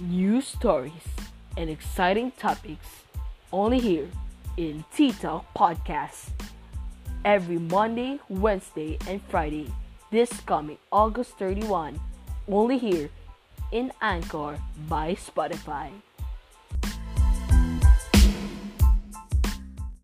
New stories, and exciting topics only here in Tea Talk Podcast. Every Monday, Wednesday, and Friday this coming August 31, only here in Anchor by Spotify.